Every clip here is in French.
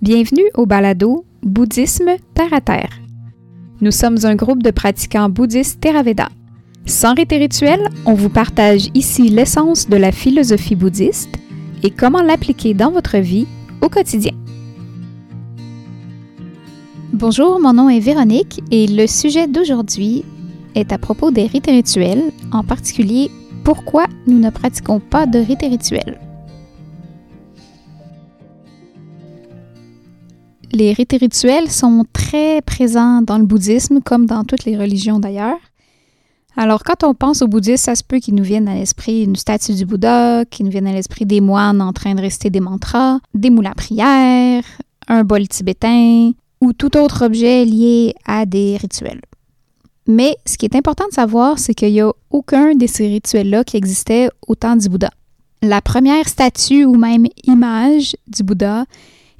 Bienvenue au balado Bouddhisme Terre à Terre. Nous sommes un groupe de pratiquants bouddhistes Theravada. Sans rite rituel, on vous partage ici l'essence de la philosophie bouddhiste et comment l'appliquer dans votre vie au quotidien. Bonjour, mon nom est Véronique et le sujet d'aujourd'hui est à propos des rites rituels, en particulier pourquoi nous ne pratiquons pas de rites rituels. Les rites rituels sont très présents dans le bouddhisme comme dans toutes les religions d'ailleurs. Alors quand on pense au bouddhisme, ça se peut qu'il nous vienne à l'esprit une statue du Bouddha, qu'il nous vienne à l'esprit des moines en train de réciter des mantras, des moules à prière, un bol tibétain ou tout autre objet lié à des rituels. Mais ce qui est important de savoir, c'est qu'il n'y a aucun de ces rituels-là qui existait au temps du Bouddha. La première statue ou même image du Bouddha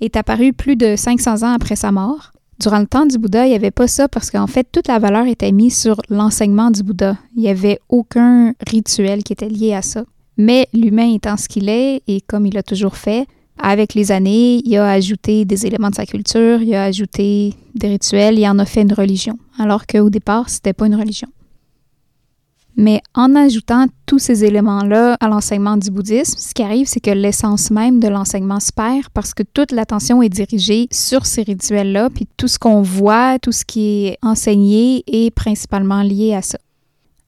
est apparu plus de 500 ans après sa mort. Durant le temps du Bouddha, il n'y avait pas ça parce qu'en fait, toute la valeur était mise sur l'enseignement du Bouddha. Il n'y avait aucun rituel qui était lié à ça. Mais l'humain étant ce qu'il est, et comme il a toujours fait, avec les années, il a ajouté des éléments de sa culture, il a ajouté des rituels, il en a fait une religion, alors qu'au départ, c'était pas une religion. Mais en ajoutant tous ces éléments-là à l'enseignement du bouddhisme, ce qui arrive, c'est que l'essence même de l'enseignement se perd parce que toute l'attention est dirigée sur ces rituels-là, puis tout ce qu'on voit, tout ce qui est enseigné est principalement lié à ça.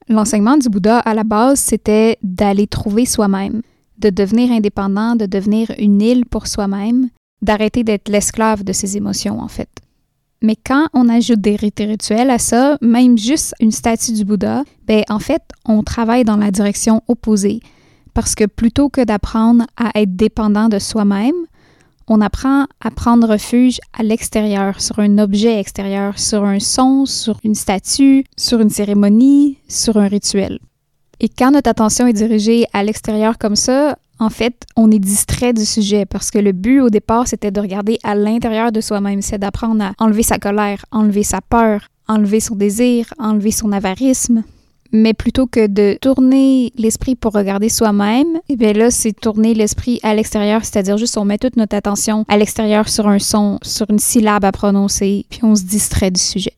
L'enseignement du Bouddha, à la base, c'était d'aller trouver soi-même, de devenir indépendant, de devenir une île pour soi-même, d'arrêter d'être l'esclave de ses émotions, en fait. Mais quand on ajoute des rituels à ça, même juste une statue du Bouddha, ben en fait, on travaille dans la direction opposée. Parce que plutôt que d'apprendre à être dépendant de soi-même, on apprend à prendre refuge à l'extérieur, sur un objet extérieur, sur un son, sur une statue, sur une cérémonie, sur un rituel. Et quand notre attention est dirigée à l'extérieur comme ça, en fait, on est distrait du sujet parce que le but au départ, c'était de regarder à l'intérieur de soi-même, c'est d'apprendre à enlever sa colère, enlever sa peur, enlever son désir, enlever son avarisme. Mais plutôt que de tourner l'esprit pour regarder soi-même, et eh bien là, c'est tourner l'esprit à l'extérieur, c'est-à-dire juste on met toute notre attention à l'extérieur sur un son, sur une syllabe à prononcer, puis on se distrait du sujet.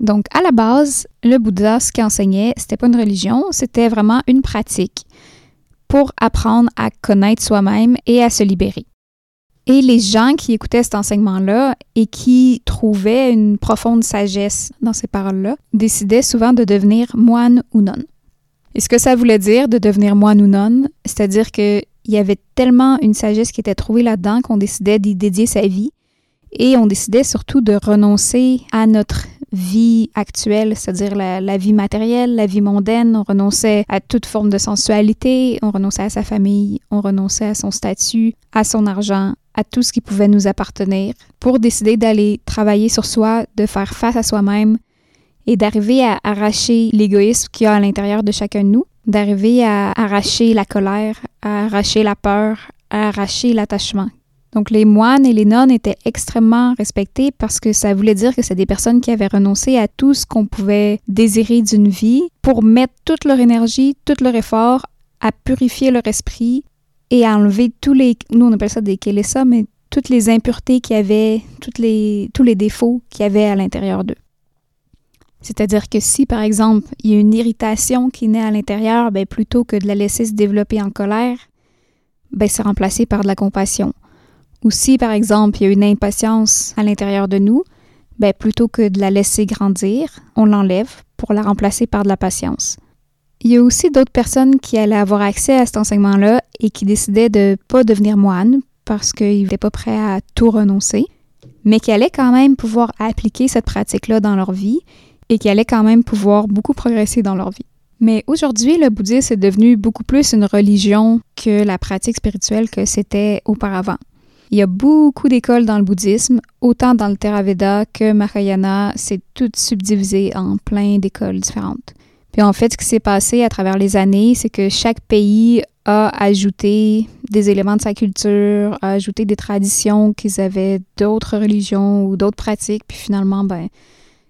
Donc, à la base, le Bouddha, ce qu'il enseignait, c'était pas une religion, c'était vraiment une pratique pour apprendre à connaître soi-même et à se libérer. Et les gens qui écoutaient cet enseignement-là et qui trouvaient une profonde sagesse dans ces paroles-là décidaient souvent de devenir moine ou nonne. Et ce que ça voulait dire de devenir moine ou nonne, c'est-à-dire qu'il y avait tellement une sagesse qui était trouvée là-dedans qu'on décidait d'y dédier sa vie et on décidait surtout de renoncer à notre vie actuelle, c'est-à-dire la, vie matérielle, la vie mondaine. On renonçait à toute forme de sensualité, on renonçait à sa famille, on renonçait à son statut, à son argent, à tout ce qui pouvait nous appartenir, pour décider d'aller travailler sur soi, de faire face à soi-même et d'arriver à arracher l'égoïsme qu'il y a à l'intérieur de chacun de nous, d'arriver à arracher la colère, à arracher la peur, à arracher l'attachement donc les moines et les nonnes étaient extrêmement respectés parce que ça voulait dire que c'est des personnes qui avaient renoncé à tout ce qu'on pouvait désirer d'une vie pour mettre toute leur énergie, tout leur effort à purifier leur esprit et à enlever tous les, nous on appelle ça des mais toutes les impuretés qu'il y avait, toutes les, tous les défauts qu'il y avait à l'intérieur d'eux. C'est-à-dire que si, par exemple, il y a une irritation qui naît à l'intérieur, ben, plutôt que de la laisser se développer en colère, ben, c'est remplacé par de la compassion. Ou si, par exemple, il y a une impatience à l'intérieur de nous, ben, plutôt que de la laisser grandir, on l'enlève pour la remplacer par de la patience. Il y a aussi d'autres personnes qui allaient avoir accès à cet enseignement-là et qui décidaient de ne pas devenir moine parce qu'ils n'étaient pas prêts à tout renoncer, mais qui allaient quand même pouvoir appliquer cette pratique-là dans leur vie et qui allaient quand même pouvoir beaucoup progresser dans leur vie. Mais aujourd'hui, le bouddhisme est devenu beaucoup plus une religion que la pratique spirituelle que c'était auparavant. Il y a beaucoup d'écoles dans le bouddhisme, autant dans le Theravada que Mahayana, c'est tout subdivisé en plein d'écoles différentes. Puis en fait, ce qui s'est passé à travers les années, c'est que chaque pays a ajouté des éléments de sa culture, a ajouté des traditions qu'ils avaient d'autres religions ou d'autres pratiques, puis finalement, ben,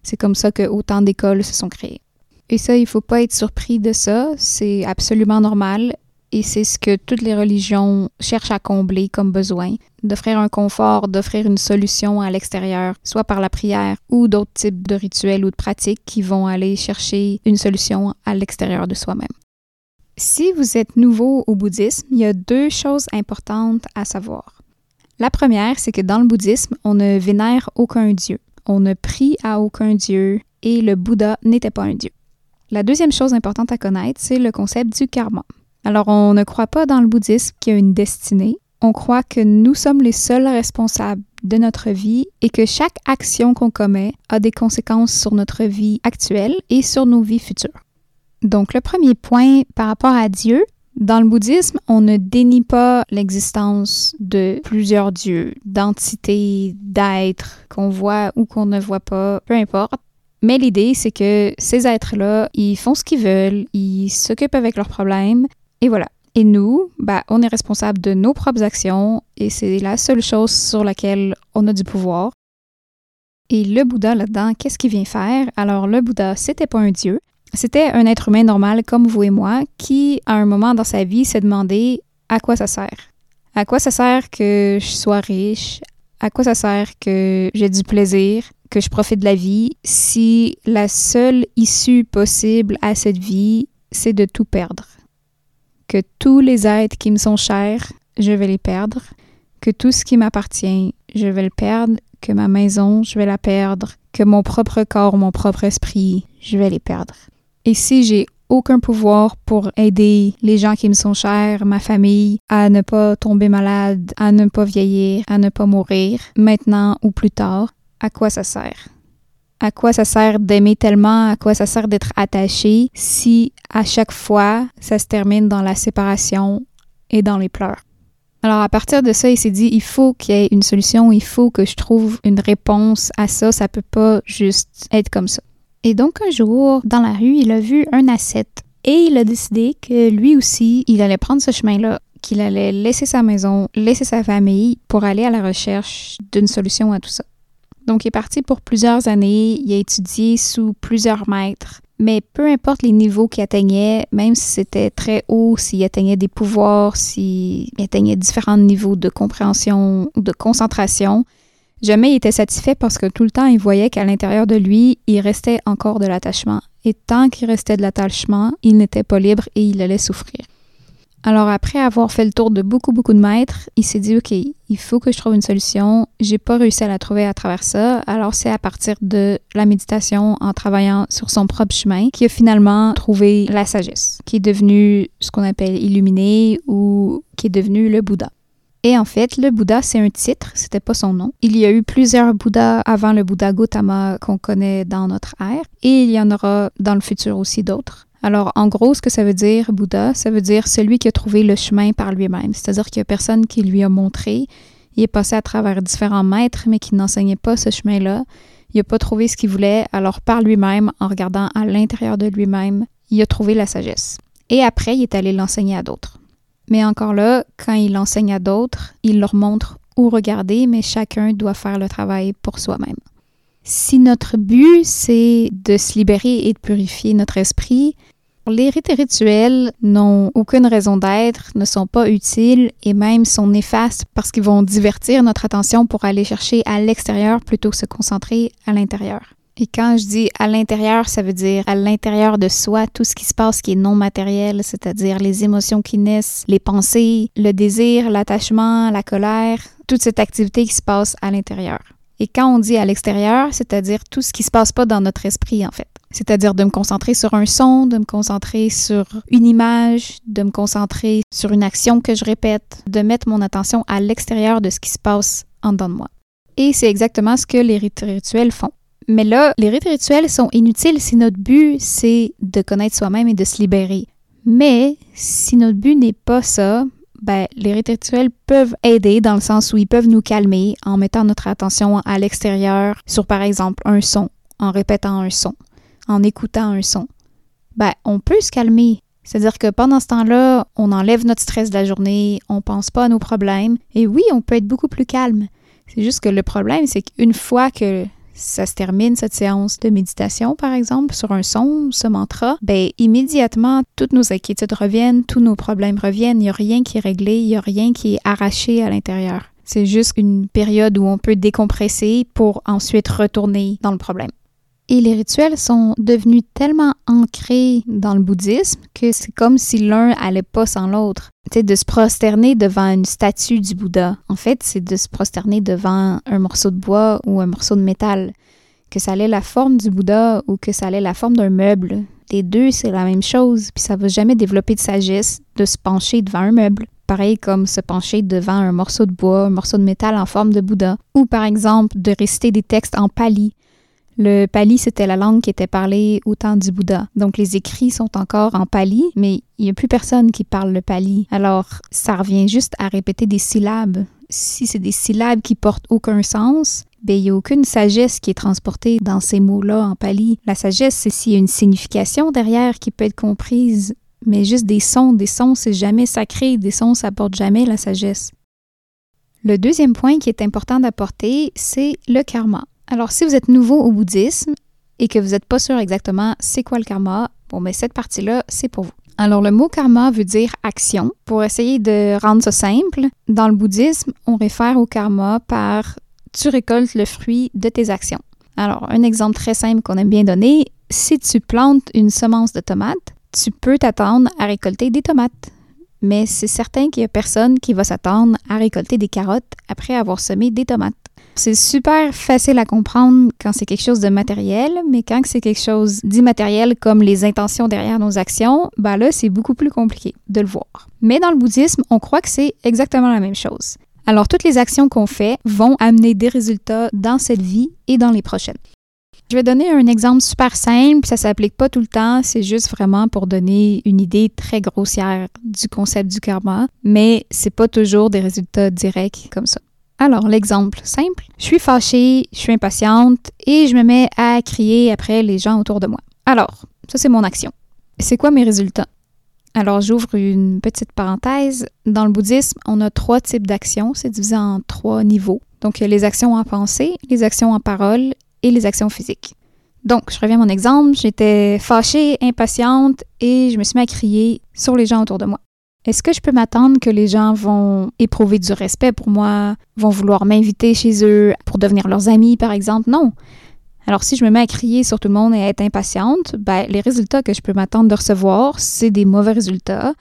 c'est comme ça que autant d'écoles se sont créées. Et ça, il faut pas être surpris de ça, c'est absolument normal. Et c'est ce que toutes les religions cherchent à combler comme besoin, d'offrir un confort, d'offrir une solution à l'extérieur, soit par la prière ou d'autres types de rituels ou de pratiques qui vont aller chercher une solution à l'extérieur de soi-même. Si vous êtes nouveau au bouddhisme, il y a deux choses importantes à savoir. La première, c'est que dans le bouddhisme, on ne vénère aucun dieu, on ne prie à aucun dieu et le Bouddha n'était pas un dieu. La deuxième chose importante à connaître, c'est le concept du karma. Alors, on ne croit pas dans le bouddhisme qu'il y a une destinée. On croit que nous sommes les seuls responsables de notre vie et que chaque action qu'on commet a des conséquences sur notre vie actuelle et sur nos vies futures. Donc, le premier point par rapport à Dieu, dans le bouddhisme, on ne dénie pas l'existence de plusieurs dieux, d'entités, d'êtres qu'on voit ou qu'on ne voit pas, peu importe. Mais l'idée, c'est que ces êtres-là, ils font ce qu'ils veulent, ils s'occupent avec leurs problèmes, et voilà. Et nous, bah, on est responsable de nos propres actions, et c'est la seule chose sur laquelle on a du pouvoir. Et le Bouddha là-dedans, qu'est-ce qu'il vient faire? Alors, le Bouddha, c'était pas un dieu, c'était un être humain normal comme vous et moi qui, à un moment dans sa vie, s'est demandé à quoi ça sert. À quoi ça sert que je sois riche? À quoi ça sert que j'ai du plaisir? Que je profite de la vie? Si la seule issue possible à cette vie, c'est de tout perdre? Que tous les êtres qui me sont chers, je vais les perdre. Que tout ce qui m'appartient, je vais le perdre. Que ma maison, je vais la perdre. Que mon propre corps, mon propre esprit, je vais les perdre. Et si j'ai aucun pouvoir pour aider les gens qui me sont chers, ma famille, à ne pas tomber malade, à ne pas vieillir, à ne pas mourir, maintenant ou plus tard, à quoi ça sert? À quoi ça sert d'aimer tellement? À quoi ça sert d'être attaché si à chaque fois ça se termine dans la séparation et dans les pleurs? Alors à partir de ça, il s'est dit il faut qu'il y ait une solution, il faut que je trouve une réponse à ça, ça peut pas juste être comme ça. Et donc un jour, dans la rue, il a vu un ascète et il a décidé que lui aussi, il allait prendre ce chemin-là, qu'il allait laisser sa maison, laisser sa famille pour aller à la recherche d'une solution à tout ça. Donc il est parti pour plusieurs années, il a étudié sous plusieurs maîtres, mais peu importe les niveaux qu'il atteignait, même si c'était très haut, s'il atteignait des pouvoirs, s'il atteignait différents niveaux de compréhension ou de concentration, Jamais il était satisfait parce que tout le temps il voyait qu'à l'intérieur de lui, il restait encore de l'attachement. Et tant qu'il restait de l'attachement, il n'était pas libre et il allait souffrir. Alors après avoir fait le tour de beaucoup beaucoup de maîtres, il s'est dit OK, il faut que je trouve une solution. J'ai pas réussi à la trouver à travers ça. Alors c'est à partir de la méditation en travaillant sur son propre chemin qu'il a finalement trouvé la sagesse, qui est devenu ce qu'on appelle illuminé ou qui est devenu le Bouddha. Et en fait, le Bouddha, c'est un titre, c'était pas son nom. Il y a eu plusieurs Bouddhas avant le Bouddha Gautama qu'on connaît dans notre ère, et il y en aura dans le futur aussi d'autres. Alors, en gros, ce que ça veut dire, Bouddha, ça veut dire celui qui a trouvé le chemin par lui-même. C'est-à-dire qu'il n'y a personne qui lui a montré. Il est passé à travers différents maîtres, mais qui n'enseignait pas ce chemin-là. Il n'a pas trouvé ce qu'il voulait, alors par lui-même, en regardant à l'intérieur de lui-même, il a trouvé la sagesse. Et après, il est allé l'enseigner à d'autres. Mais encore là, quand il enseigne à d'autres, il leur montre où regarder, mais chacun doit faire le travail pour soi-même. Si notre but, c'est de se libérer et de purifier notre esprit, les rites et rituels n'ont aucune raison d'être, ne sont pas utiles et même sont néfastes parce qu'ils vont divertir notre attention pour aller chercher à l'extérieur plutôt que se concentrer à l'intérieur. Et quand je dis à l'intérieur, ça veut dire à l'intérieur de soi, tout ce qui se passe qui est non matériel, c'est-à-dire les émotions qui naissent, les pensées, le désir, l'attachement, la colère, toute cette activité qui se passe à l'intérieur. Et quand on dit à l'extérieur, c'est-à-dire tout ce qui se passe pas dans notre esprit en fait. C'est-à-dire de me concentrer sur un son, de me concentrer sur une image, de me concentrer sur une action que je répète, de mettre mon attention à l'extérieur de ce qui se passe en dedans de moi. Et c'est exactement ce que les rituels font. Mais là, les rites rituels sont inutiles si notre but, c'est de connaître soi-même et de se libérer. Mais si notre but n'est pas ça, ben, les rites rituels peuvent aider dans le sens où ils peuvent nous calmer en mettant notre attention à l'extérieur sur, par exemple, un son, en répétant un son, en écoutant un son. Ben, on peut se calmer. C'est-à-dire que pendant ce temps-là, on enlève notre stress de la journée, on pense pas à nos problèmes, et oui, on peut être beaucoup plus calme. C'est juste que le problème, c'est qu'une fois que ça se termine cette séance de méditation, par exemple, sur un son, ce mantra, ben immédiatement, toutes nos inquiétudes reviennent, tous nos problèmes reviennent, il n'y a rien qui est réglé, il n'y a rien qui est arraché à l'intérieur. C'est juste une période où on peut décompresser pour ensuite retourner dans le problème. Et les rituels sont devenus tellement ancrés dans le bouddhisme que c'est comme si l'un allait pas sans l'autre. C'est de se prosterner devant une statue du Bouddha. En fait, c'est de se prosterner devant un morceau de bois ou un morceau de métal. Que ça allait la forme du Bouddha ou que ça allait la forme d'un meuble. Les deux, c'est la même chose, puis ça va jamais développer de sagesse de se pencher devant un meuble pareil comme se pencher devant un morceau de bois, un morceau de métal en forme de Bouddha, ou par exemple de réciter des textes en pali, le pali, c'était la langue qui était parlée au temps du Bouddha. Donc les écrits sont encore en pali, mais il n'y a plus personne qui parle le pali. Alors ça revient juste à répéter des syllabes. Si c'est des syllabes qui portent aucun sens, ben, il n'y a aucune sagesse qui est transportée dans ces mots-là en pali. La sagesse, c'est s'il y a une signification derrière qui peut être comprise, mais juste des sons. Des sons, c'est jamais sacré. Des sons, ça porte jamais la sagesse. Le deuxième point qui est important d'apporter, c'est le karma. Alors, si vous êtes nouveau au bouddhisme et que vous n'êtes pas sûr exactement c'est quoi le karma, bon, mais cette partie-là, c'est pour vous. Alors, le mot karma veut dire action. Pour essayer de rendre ça simple, dans le bouddhisme, on réfère au karma par tu récoltes le fruit de tes actions. Alors, un exemple très simple qu'on aime bien donner, si tu plantes une semence de tomates, tu peux t'attendre à récolter des tomates. Mais c'est certain qu'il n'y a personne qui va s'attendre à récolter des carottes après avoir semé des tomates. C'est super facile à comprendre quand c'est quelque chose de matériel, mais quand c'est quelque chose d'immatériel comme les intentions derrière nos actions, ben là, c'est beaucoup plus compliqué de le voir. Mais dans le bouddhisme, on croit que c'est exactement la même chose. Alors, toutes les actions qu'on fait vont amener des résultats dans cette vie et dans les prochaines. Je vais donner un exemple super simple, ça s'applique pas tout le temps, c'est juste vraiment pour donner une idée très grossière du concept du karma, mais c'est pas toujours des résultats directs comme ça. Alors, l'exemple simple, je suis fâchée, je suis impatiente et je me mets à crier après les gens autour de moi. Alors, ça c'est mon action. C'est quoi mes résultats? Alors, j'ouvre une petite parenthèse. Dans le bouddhisme, on a trois types d'actions. C'est divisé en trois niveaux. Donc, les actions en pensée, les actions en parole et les actions physiques. Donc, je reviens à mon exemple. J'étais fâchée, impatiente et je me suis mis à crier sur les gens autour de moi. Est-ce que je peux m'attendre que les gens vont éprouver du respect pour moi, vont vouloir m'inviter chez eux pour devenir leurs amis, par exemple? Non. Alors, si je me mets à crier sur tout le monde et à être impatiente, ben, les résultats que je peux m'attendre de recevoir, c'est des mauvais résultats.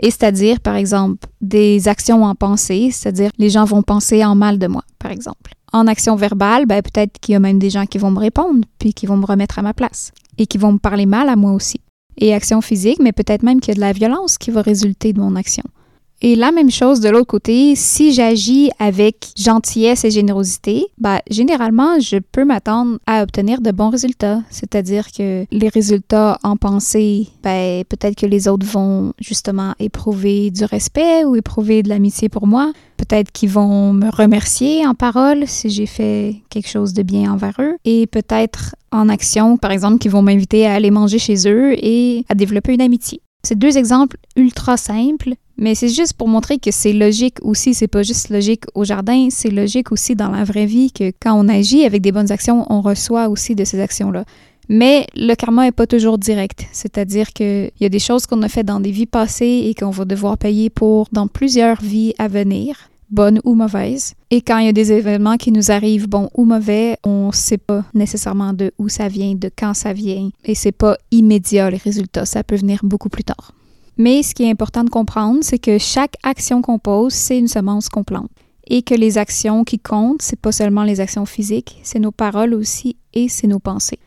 Et c'est-à-dire, par exemple, des actions en pensée, c'est-à-dire les gens vont penser en mal de moi, par exemple. En action verbale, ben, peut-être qu'il y a même des gens qui vont me répondre, puis qui vont me remettre à ma place, et qui vont me parler mal à moi aussi et action physique, mais peut-être même qu'il y a de la violence qui va résulter de mon action. Et la même chose de l'autre côté, si j'agis avec gentillesse et générosité, bah, généralement, je peux m'attendre à obtenir de bons résultats. C'est-à-dire que les résultats en pensée, ben, peut-être que les autres vont justement éprouver du respect ou éprouver de l'amitié pour moi. Peut-être qu'ils vont me remercier en parole si j'ai fait quelque chose de bien envers eux. Et peut-être en action, par exemple, qu'ils vont m'inviter à aller manger chez eux et à développer une amitié. C'est deux exemples ultra simples, mais c'est juste pour montrer que c'est logique aussi. C'est pas juste logique au jardin, c'est logique aussi dans la vraie vie que quand on agit avec des bonnes actions, on reçoit aussi de ces actions-là. Mais le karma n'est pas toujours direct, c'est-à-dire qu'il y a des choses qu'on a fait dans des vies passées et qu'on va devoir payer pour dans plusieurs vies à venir bonnes ou mauvaises. Et quand il y a des événements qui nous arrivent, bons ou mauvais, on ne sait pas nécessairement de où ça vient, de quand ça vient. Et c'est pas immédiat les résultats, ça peut venir beaucoup plus tard. Mais ce qui est important de comprendre, c'est que chaque action qu'on pose, c'est une semence qu'on plante. Et que les actions qui comptent, c'est pas seulement les actions physiques, c'est nos paroles aussi et c'est nos pensées.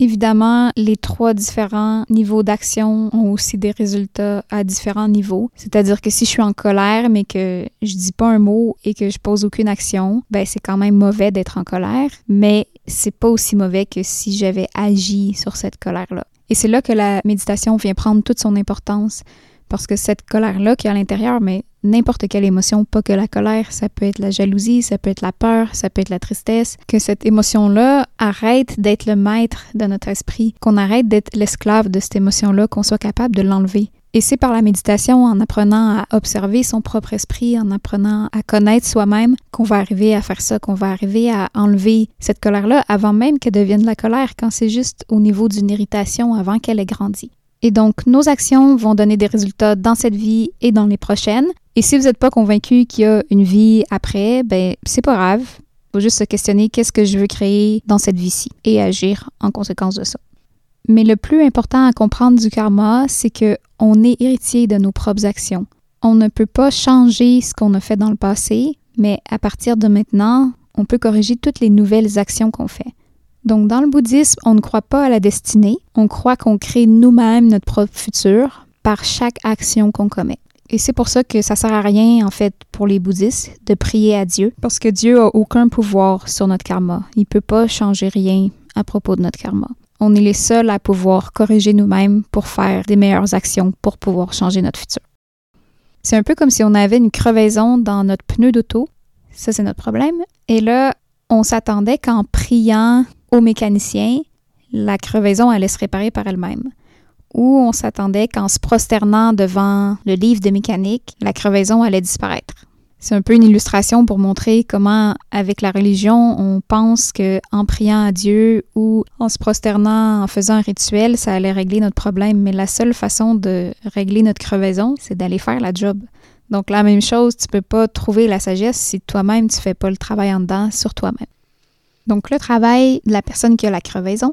Évidemment, les trois différents niveaux d'action ont aussi des résultats à différents niveaux. C'est-à-dire que si je suis en colère, mais que je dis pas un mot et que je pose aucune action, ben c'est quand même mauvais d'être en colère, mais c'est pas aussi mauvais que si j'avais agi sur cette colère-là. Et c'est là que la méditation vient prendre toute son importance. Parce que cette colère-là qui est à l'intérieur, mais n'importe quelle émotion, pas que la colère, ça peut être la jalousie, ça peut être la peur, ça peut être la tristesse, que cette émotion-là arrête d'être le maître de notre esprit, qu'on arrête d'être l'esclave de cette émotion-là, qu'on soit capable de l'enlever. Et c'est par la méditation, en apprenant à observer son propre esprit, en apprenant à connaître soi-même, qu'on va arriver à faire ça, qu'on va arriver à enlever cette colère-là avant même qu'elle devienne la colère, quand c'est juste au niveau d'une irritation avant qu'elle ait grandi. Et donc, nos actions vont donner des résultats dans cette vie et dans les prochaines. Et si vous n'êtes pas convaincu qu'il y a une vie après, ben, c'est pas grave. Il faut juste se questionner qu'est-ce que je veux créer dans cette vie-ci et agir en conséquence de ça. Mais le plus important à comprendre du karma, c'est que on est héritier de nos propres actions. On ne peut pas changer ce qu'on a fait dans le passé, mais à partir de maintenant, on peut corriger toutes les nouvelles actions qu'on fait. Donc dans le bouddhisme, on ne croit pas à la destinée, on croit qu'on crée nous-mêmes notre propre futur par chaque action qu'on commet. Et c'est pour ça que ça sert à rien, en fait, pour les bouddhistes de prier à Dieu, parce que Dieu a aucun pouvoir sur notre karma. Il peut pas changer rien à propos de notre karma on est les seuls à pouvoir corriger nous-mêmes pour faire des meilleures actions pour pouvoir changer notre futur. C'est un peu comme si on avait une crevaison dans notre pneu d'auto. Ça, c'est notre problème. Et là, on s'attendait qu'en priant au mécanicien, la crevaison allait se réparer par elle-même. Ou on s'attendait qu'en se prosternant devant le livre de mécanique, la crevaison allait disparaître. C'est un peu une illustration pour montrer comment, avec la religion, on pense que en priant à Dieu ou en se prosternant, en faisant un rituel, ça allait régler notre problème. Mais la seule façon de régler notre crevaison, c'est d'aller faire la job. Donc la même chose, tu peux pas trouver la sagesse si toi-même tu fais pas le travail en dedans sur toi-même. Donc le travail de la personne qui a la crevaison,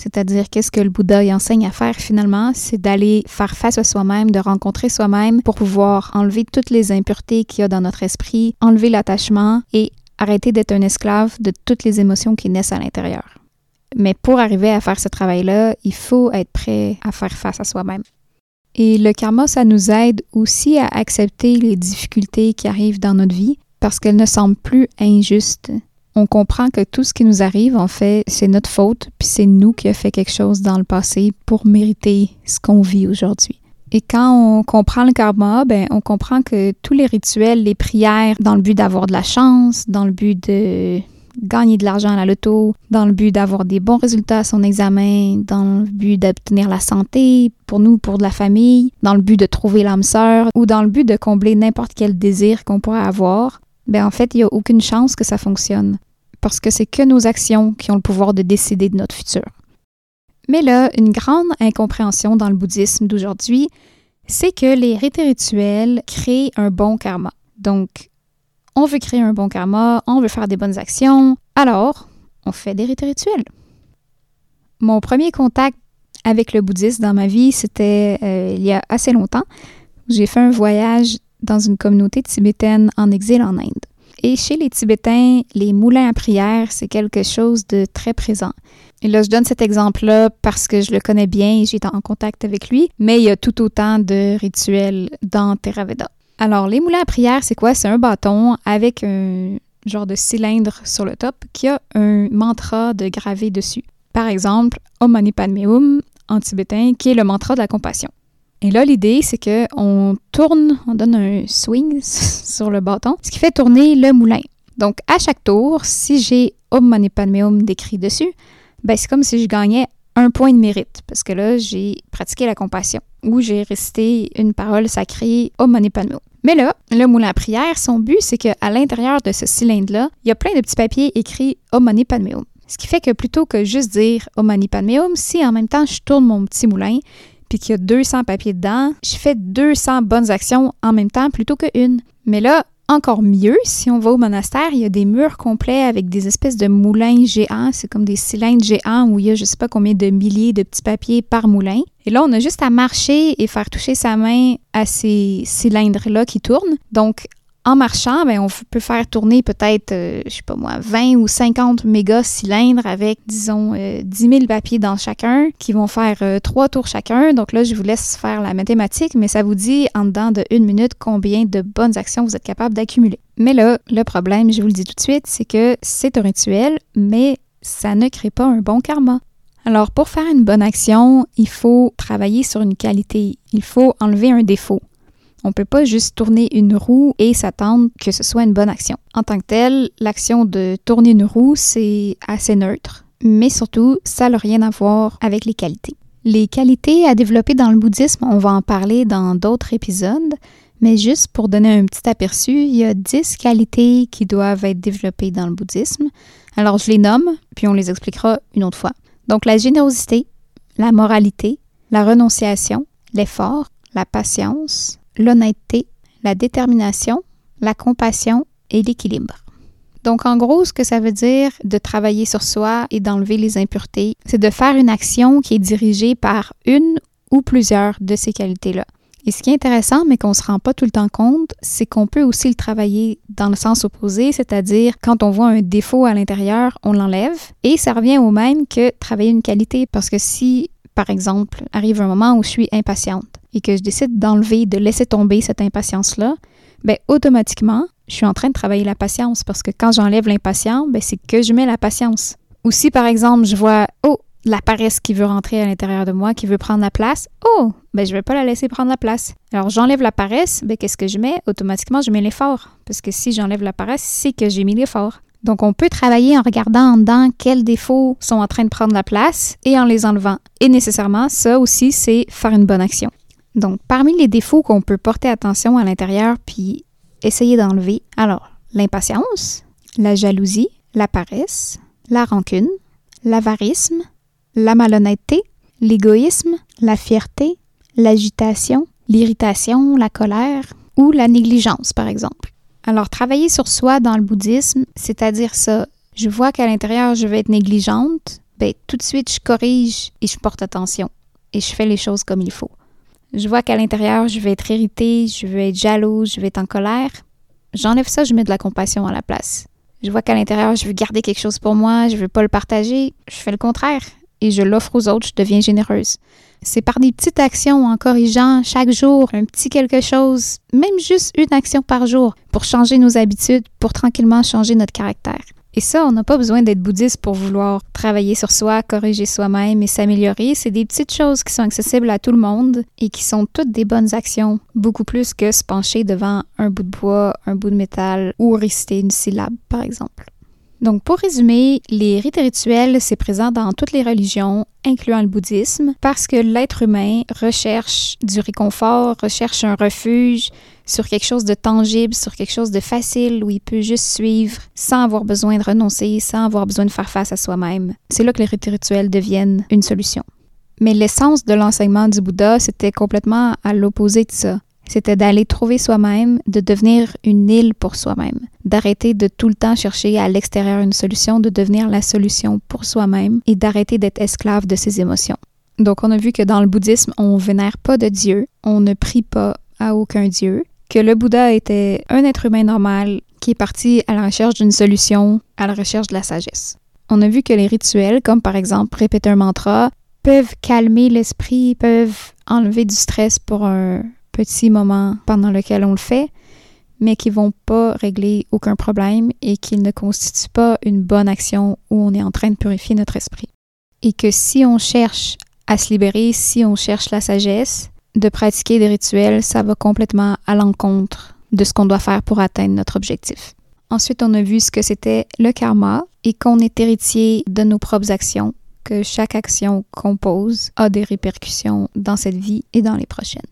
c'est-à-dire, qu'est-ce que le Bouddha y enseigne à faire finalement? C'est d'aller faire face à soi-même, de rencontrer soi-même pour pouvoir enlever toutes les impuretés qu'il y a dans notre esprit, enlever l'attachement et arrêter d'être un esclave de toutes les émotions qui naissent à l'intérieur. Mais pour arriver à faire ce travail-là, il faut être prêt à faire face à soi-même. Et le karma, ça nous aide aussi à accepter les difficultés qui arrivent dans notre vie parce qu'elles ne semblent plus injustes on comprend que tout ce qui nous arrive, en fait, c'est notre faute, puis c'est nous qui avons fait quelque chose dans le passé pour mériter ce qu'on vit aujourd'hui. Et quand on comprend le karma, ben, on comprend que tous les rituels, les prières, dans le but d'avoir de la chance, dans le but de gagner de l'argent à la loto, dans le but d'avoir des bons résultats à son examen, dans le but d'obtenir la santé, pour nous, pour de la famille, dans le but de trouver l'âme sœur ou dans le but de combler n'importe quel désir qu'on pourrait avoir, ben en fait, il n'y a aucune chance que ça fonctionne, parce que c'est que nos actions qui ont le pouvoir de décider de notre futur. Mais là, une grande incompréhension dans le bouddhisme d'aujourd'hui, c'est que les rites rituels créent un bon karma. Donc, on veut créer un bon karma, on veut faire des bonnes actions, alors on fait des rites rituels. Mon premier contact avec le bouddhisme dans ma vie, c'était euh, il y a assez longtemps. J'ai fait un voyage dans une communauté tibétaine en exil en Inde. Et chez les Tibétains, les moulins à prière, c'est quelque chose de très présent. Et là, je donne cet exemple-là parce que je le connais bien et j'ai en contact avec lui, mais il y a tout autant de rituels dans Theravada. Alors, les moulins à prière, c'est quoi? C'est un bâton avec un genre de cylindre sur le top qui a un mantra de gravé dessus. Par exemple, Om Mani Padme Hum en tibétain, qui est le mantra de la compassion. Et là, l'idée, c'est qu'on tourne, on donne un swing sur le bâton, ce qui fait tourner le moulin. Donc, à chaque tour, si j'ai Om Mani Padme décrit dessus, ben, c'est comme si je gagnais un point de mérite, parce que là, j'ai pratiqué la compassion, ou j'ai récité une parole sacrée Om Mani Padme. Mais là, le moulin à prière, son but, c'est qu'à l'intérieur de ce cylindre-là, il y a plein de petits papiers écrits Om Mani Padme. Ce qui fait que plutôt que juste dire Om Mani Padme si en même temps je tourne mon petit moulin, puis qu'il y a 200 papiers dedans, je fais 200 bonnes actions en même temps plutôt qu'une. Mais là, encore mieux, si on va au monastère, il y a des murs complets avec des espèces de moulins géants. C'est comme des cylindres géants où il y a je sais pas combien de milliers de petits papiers par moulin. Et là, on a juste à marcher et faire toucher sa main à ces cylindres-là qui tournent. Donc, en marchant, ben, on peut faire tourner peut-être, euh, je sais pas moi, 20 ou 50 méga cylindres avec, disons, 10 euh, 000 papiers dans chacun qui vont faire euh, trois tours chacun. Donc là, je vous laisse faire la mathématique, mais ça vous dit en dedans de une minute combien de bonnes actions vous êtes capable d'accumuler. Mais là, le problème, je vous le dis tout de suite, c'est que c'est un rituel, mais ça ne crée pas un bon karma. Alors, pour faire une bonne action, il faut travailler sur une qualité. Il faut enlever un défaut. On peut pas juste tourner une roue et s'attendre que ce soit une bonne action. En tant que telle, l'action de tourner une roue, c'est assez neutre, mais surtout, ça n'a rien à voir avec les qualités. Les qualités à développer dans le bouddhisme, on va en parler dans d'autres épisodes, mais juste pour donner un petit aperçu, il y a 10 qualités qui doivent être développées dans le bouddhisme. Alors je les nomme, puis on les expliquera une autre fois. Donc la générosité, la moralité, la renonciation, l'effort, la patience, l'honnêteté, la détermination, la compassion et l'équilibre. Donc, en gros, ce que ça veut dire de travailler sur soi et d'enlever les impuretés, c'est de faire une action qui est dirigée par une ou plusieurs de ces qualités-là. Et ce qui est intéressant, mais qu'on ne se rend pas tout le temps compte, c'est qu'on peut aussi le travailler dans le sens opposé, c'est-à-dire quand on voit un défaut à l'intérieur, on l'enlève. Et ça revient au même que travailler une qualité, parce que si, par exemple, arrive un moment où je suis impatiente et que je décide d'enlever, de laisser tomber cette impatience-là, bien, automatiquement, je suis en train de travailler la patience parce que quand j'enlève l'impatience, ben, c'est que je mets la patience. Ou si, par exemple, je vois, oh, la paresse qui veut rentrer à l'intérieur de moi, qui veut prendre la place, oh, ben, je vais pas la laisser prendre la place. Alors, j'enlève la paresse, ben, qu'est-ce que je mets? Automatiquement, je mets l'effort. Parce que si j'enlève la paresse, c'est que j'ai mis l'effort. Donc, on peut travailler en regardant en dedans quels défauts sont en train de prendre la place et en les enlevant. Et nécessairement, ça aussi, c'est faire une bonne action. Donc, parmi les défauts qu'on peut porter attention à l'intérieur puis essayer d'enlever, alors, l'impatience, la jalousie, la paresse, la rancune, l'avarisme, la malhonnêteté, l'égoïsme, la fierté, l'agitation, l'irritation, la colère ou la négligence, par exemple. Alors, travailler sur soi dans le bouddhisme, c'est-à-dire ça, je vois qu'à l'intérieur, je vais être négligente, ben, tout de suite, je corrige et je porte attention et je fais les choses comme il faut. Je vois qu'à l'intérieur, je vais être irritée, je vais être jalouse, je vais être en colère. J'enlève ça, je mets de la compassion à la place. Je vois qu'à l'intérieur, je veux garder quelque chose pour moi, je veux pas le partager. Je fais le contraire et je l'offre aux autres, je deviens généreuse. C'est par des petites actions en corrigeant chaque jour un petit quelque chose, même juste une action par jour, pour changer nos habitudes, pour tranquillement changer notre caractère. Et ça, on n'a pas besoin d'être bouddhiste pour vouloir travailler sur soi, corriger soi-même et s'améliorer. C'est des petites choses qui sont accessibles à tout le monde et qui sont toutes des bonnes actions, beaucoup plus que se pencher devant un bout de bois, un bout de métal ou réciter une syllabe, par exemple. Donc, pour résumer, les rites et rituels, c'est présent dans toutes les religions, incluant le bouddhisme, parce que l'être humain recherche du réconfort, recherche un refuge sur quelque chose de tangible, sur quelque chose de facile où il peut juste suivre sans avoir besoin de renoncer, sans avoir besoin de faire face à soi-même. C'est là que les rituels deviennent une solution. Mais l'essence de l'enseignement du Bouddha, c'était complètement à l'opposé de ça c'était d'aller trouver soi-même, de devenir une île pour soi-même, d'arrêter de tout le temps chercher à l'extérieur une solution, de devenir la solution pour soi-même et d'arrêter d'être esclave de ses émotions. Donc on a vu que dans le bouddhisme, on vénère pas de Dieu, on ne prie pas à aucun Dieu, que le Bouddha était un être humain normal qui est parti à la recherche d'une solution, à la recherche de la sagesse. On a vu que les rituels, comme par exemple répéter un mantra, peuvent calmer l'esprit, peuvent enlever du stress pour un, petits moments pendant lequel on le fait, mais qui vont pas régler aucun problème et qui ne constituent pas une bonne action où on est en train de purifier notre esprit. Et que si on cherche à se libérer, si on cherche la sagesse, de pratiquer des rituels, ça va complètement à l'encontre de ce qu'on doit faire pour atteindre notre objectif. Ensuite, on a vu ce que c'était le karma et qu'on est héritier de nos propres actions, que chaque action qu'on pose a des répercussions dans cette vie et dans les prochaines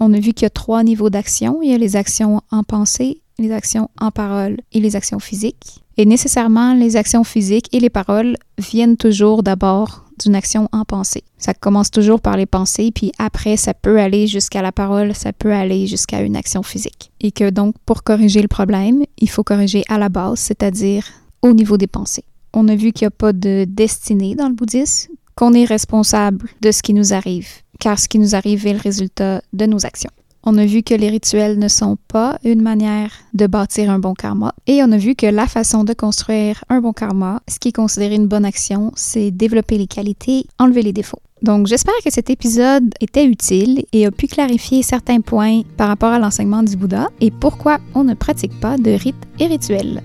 on a vu qu'il y a trois niveaux d'action. Il y a les actions en pensée, les actions en parole et les actions physiques. Et nécessairement, les actions physiques et les paroles viennent toujours d'abord d'une action en pensée. Ça commence toujours par les pensées, puis après, ça peut aller jusqu'à la parole, ça peut aller jusqu'à une action physique. Et que donc, pour corriger le problème, il faut corriger à la base, c'est-à-dire au niveau des pensées. On a vu qu'il n'y a pas de destinée dans le bouddhisme, qu'on est responsable de ce qui nous arrive car ce qui nous arrive est le résultat de nos actions. On a vu que les rituels ne sont pas une manière de bâtir un bon karma et on a vu que la façon de construire un bon karma, ce qui est considéré une bonne action, c'est développer les qualités, enlever les défauts. Donc j'espère que cet épisode était utile et a pu clarifier certains points par rapport à l'enseignement du Bouddha et pourquoi on ne pratique pas de rites et rituels.